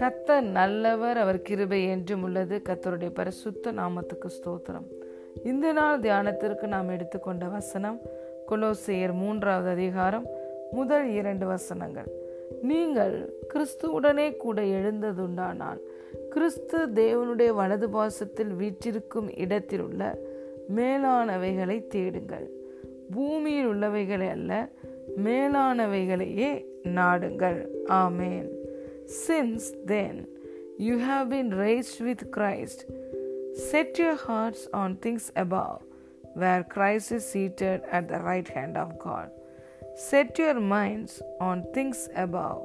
கத்தர் நல்லவர் அவர் கிருபை என்றும் உள்ளது. கத்தருடைய பரிசுத்த நாமத்துக்கு ஸ்தோத்திரம். இந்த நாள் தியானத்திற்கு நாம் எடுத்துக்கொண்ட வசனம் கொலோசையர் மூன்றாவது அதிகாரம் முதல் இரண்டு வசனங்கள். நீங்கள் கிறிஸ்துவுடனே கூட எழுந்ததுண்டானால் கிறிஸ்து தேவனுடைய வலது பாசத்தில் வீற்றிருக்கும் இடத்தில் உள்ள மேலானவைகளை தேடுங்கள். பூமியில் உள்ளவைகளை அல்ல மேலானவைகளையே நாடுங்கள் amen since then you have been raised with Christ set your hearts on things above where Christ is seated at the right hand of God set your minds on things above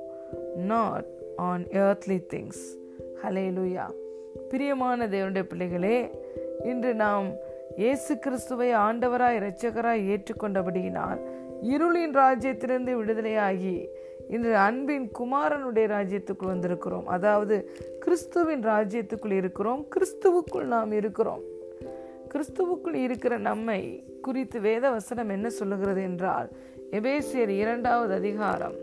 not on earthly things hallelujah பிரியமான தேவனுடைய பிள்ளைகளே இன்று நாம் இயேசு கிறிஸ்துவை ஆண்டவராய் இரட்சகராய் ஏற்றுக்கொண்டபடியினால் இருளின் ராஜ்யத்திலிருந்து விடுதலையாகி இன்று அன்பின் குமாரனுடைய ராஜ்யத்துக்குள் வந்திருக்கிறோம். அதாவது கிறிஸ்துவின் ராஜ்யத்துக்குள் இருக்கிறோம். கிறிஸ்துவுக்குள் நாம் இருக்கிறோம். கிறிஸ்துவுக்குள் இருக்கிற நம்மை குறித்து வேத வசனம் என்ன சொல்லுகிறது என்றால் எபேசியர் இரண்டாவது அதிகாரம்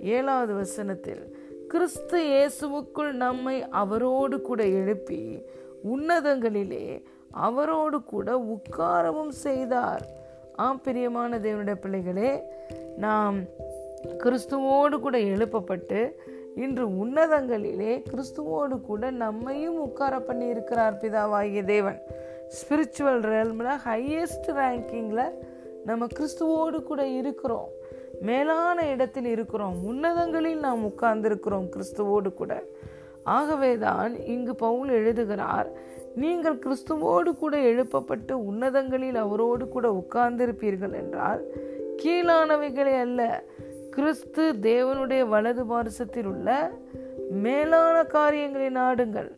ஏழாவது வசனத்தில் கிறிஸ்து இயேசுவுக்குள் நம்மை அவரோடு கூட எழுப்பி உன்னதங்களிலே அவரோடு கூட உட்காரவும் செய்தார். ஆம் பிரியமான தேவனுடைய பிள்ளைகளே நாம் கிறிஸ்துவோடு கூட எழுப்பப்பட்டு இன்று உன்னதங்களிலே கிறிஸ்துவோடு கூட நம்மையும் உட்கார பண்ணி இருக்கிறார் பிதாவாகிய தேவன். ஸ்பிரிச்சுவல் ரெல்மில் ஹையஸ்ட் ரேங்கிங்கில் நம்ம கிறிஸ்துவோடு கூட இருக்கிறோம். மேலான இடத்தில் இருக்கிறோம். உன்னதங்களில் நாம் உட்கார்ந்திருக்கிறோம் கிறிஸ்துவோடு கூட. ஆகவே தான் இங்கு பவுல் எழுதுகிறார் நீங்கள் கிறிஸ்துவோடு கூட எழுப்பப்பட்டு உன்னதங்களில் அவரோடு கூட உட்கார்ந்திருப்பீர்கள் என்றால் கீழானவைகளே அல்ல கிறிஸ்து தேவனுடைய வலது பாரசத்தில் உள்ள மேலான காரியங்களை நாடுங்கள்.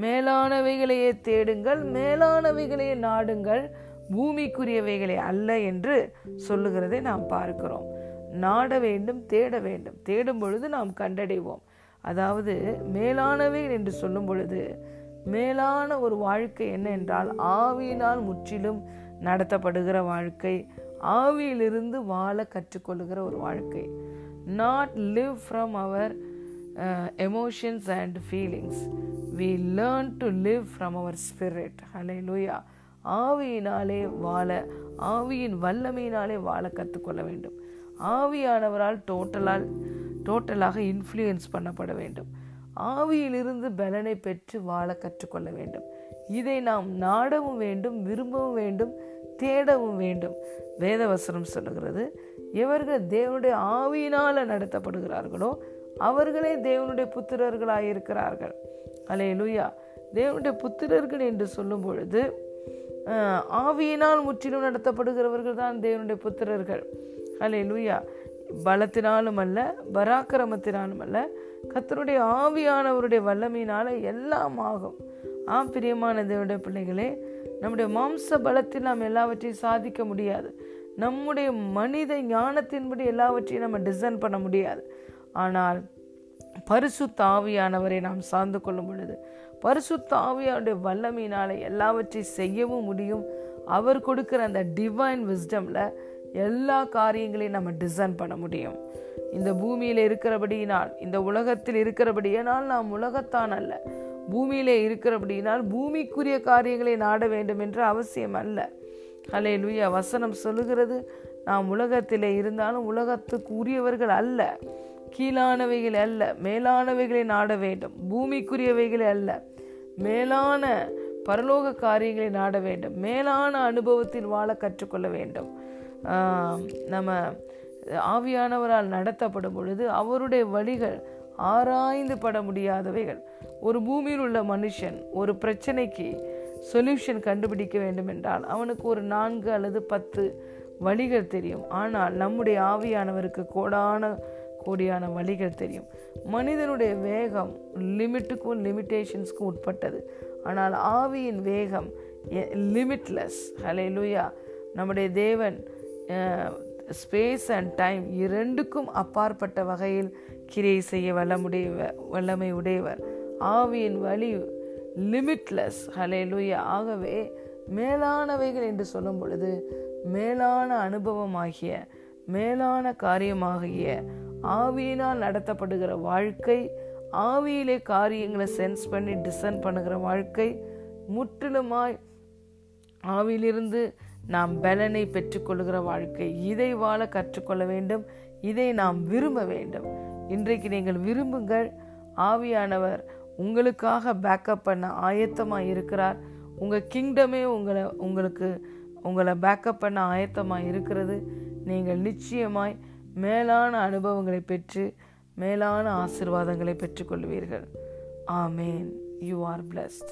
மேலானவைகளையே தேடுங்கள் மேலானவைகளையே நாடுங்கள் பூமிக்குரியவைகளை அல்ல என்று சொல்லுகிறதை நாம் பார்க்கிறோம். நாட வேண்டும் தேட வேண்டும். தேடும் பொழுது நாம் கண்டடைவோம். அதாவது மேலானவை என்று சொல்லும் பொழுது மேலான ஒரு வாழ்க்கை என்ன என்றால் ஆவியினால் முற்றிலும் நடத்தப்படுகிற வாழ்க்கை ஆவியிலிருந்து வாழ கற்றுக்கொள்ளுகிற ஒரு வாழ்க்கை. Not live from our emotions and feelings we learn to live from our spirit hallelujah ஆவியினாலே வாழ ஆவியின் வல்லமையினாலே வாழ கற்றுக்கொள்ள வேண்டும். ஆவியானவரால் டோட்டலால் டோட்டலாக இன்ஃப்ளூயன்ஸ் பண்ணப்பட வேண்டும். ஆவியிலிருந்து பலனை பெற்று வாழ கற்றுக்கொள்ள வேண்டும். இதை நாம் நாடவும் வேண்டும் விரும்பவும் வேண்டும் தேடவும் வேண்டும். வேதவசனம் சொல்லுகிறது எவர்கள் தேவனுடைய ஆவியினால் நடத்தப்படுகிறார்களோ அவர்களே தேவனுடைய புத்திரர்களாக இருக்கிறார்கள் அலே லூயா தேவனுடைய புத்திரர்கள் என்று சொல்லும் பொழுது ஆவியினால் முற்றிலும் நடத்தப்படுகிறவர்கள் தான் தேவனுடைய புத்திரர்கள். அலே லூயா பலத்தினாலும் அல்ல பராக்கிரமத்தினாலும் அல்ல கத்தருடைய ஆவியானவருடைய வல்லமையினால எல்லாம் ஆகும். ஆ பிரியமான தேவனுடைய பிள்ளைகளே நம்முடைய மாம்ச பலத்தில் நாம் எல்லாவற்றையும் சாதிக்க முடியாது. நம்முடைய மனித ஞானத்தின்படி எல்லாவற்றையும் நம்ம டிசைன் பண்ண முடியாது. ஆனால் பரிசு தாவியானவரை நாம் சார்ந்து கொள்ளும் பொழுது பரிசு தாவியானுடைய வல்லமையினால எல்லாவற்றையும் செய்யவும் முடியும். அவர் கொடுக்குற அந்த டிவைன் விஸ்டமில் எல்லா காரியங்களையும் நம்ம டிசைன் பண்ண முடியும். இந்த பூமியில் இருக்கிறபடியினால் இந்த உலகத்தில் இருக்கிறபடியினால் நாம் உலகத்தான் அல்ல. பூமியிலே இருக்கிறபடியினால் பூமிக்குரிய காரியங்களை நாட வேண்டும் என்ற அவசியம் அல்ல. ஹலே லூயா வசனம் சொல்லுகிறது நாம் உலகத்திலே இருந்தாலும் உலகத்துக்கு உரியவர்கள் அல்ல. கீழானவைகள் அல்ல மேலானவைகளை நாட வேண்டும். பூமிக்குரியவைகளை அல்ல மேலான பரலோக காரியங்களை நாட வேண்டும். மேலான அனுபவத்தில் வாழ கற்றுக்கொள்ள வேண்டும். நம்ம ஆவியானவரால் நடத்தப்படும் பொழுது அவருடைய வழிகள் ஆராய்ந்து பட முடியாதவைகள். ஒரு பூமியில் உள்ள மனுஷன் ஒரு பிரச்சனைக்கு சொல்யூஷன் கண்டுபிடிக்க வேண்டும் என்றால் அவனுக்கு ஒரு நான்கு அல்லது பத்து வழிகள் தெரியும். ஆனால் நம்முடைய ஆவியானவருக்கு கோடான கோடியான வழிகள் தெரியும். மனிதனுடைய வேகம் லிமிட்டுக்கும் லிமிட்டேஷன்ஸ்க்கும் உட்பட்டது. ஆனால் ஆவியின் வேகம் லிமிட்லெஸ் ஹலே லூயா நம்முடைய தேவன் ஸ்பேஸ் அண்ட் டைம் இரண்டுக்கும் அப்பாற்பட்ட வகையில் கிரியை செய்ய வல்லமுடைய வல்லமை உடையவர். ஆவியின் வழி லிமிட்லெஸ் ஹலே லூயா ஆகவே மேலானவைகள் என்று சொல்லும் பொழுது மேலான அனுபவமாகிய மேலான காரியமாகிய ஆவியினால் நடத்தப்படுகிற வாழ்க்கை ஆவியிலே காரியங்களை சென்ஸ் பண்ணி டிசைன் பண்ணுகிற வாழ்க்கை முற்றிலுமாய் ஆவியிலிருந்து நாம் பலனை பெற்றுக்கொள்கிற வாழ்க்கை. இதை வாழ கற்றுக்கொள்ள வேண்டும். இதை நாம் விரும்ப வேண்டும். இன்றைக்கு நீங்கள் விரும்புங்கள். ஆவியானவர் உங்களுக்காக பேக்கப் பண்ண ஆயத்தமாக இருக்கிறார். உங்கள் கிங்டமே உங்களை உங்களுக்கு உங்களை பேக்கப் பண்ண ஆயத்தமாக இருக்கிறது. நீங்கள் நிச்சயமாய் மேலான அனுபவங்களை பெற்று மேலான ஆசிர்வாதங்களை பெற்றுக்கொள்வீர்கள். ஆமேன். You are blessed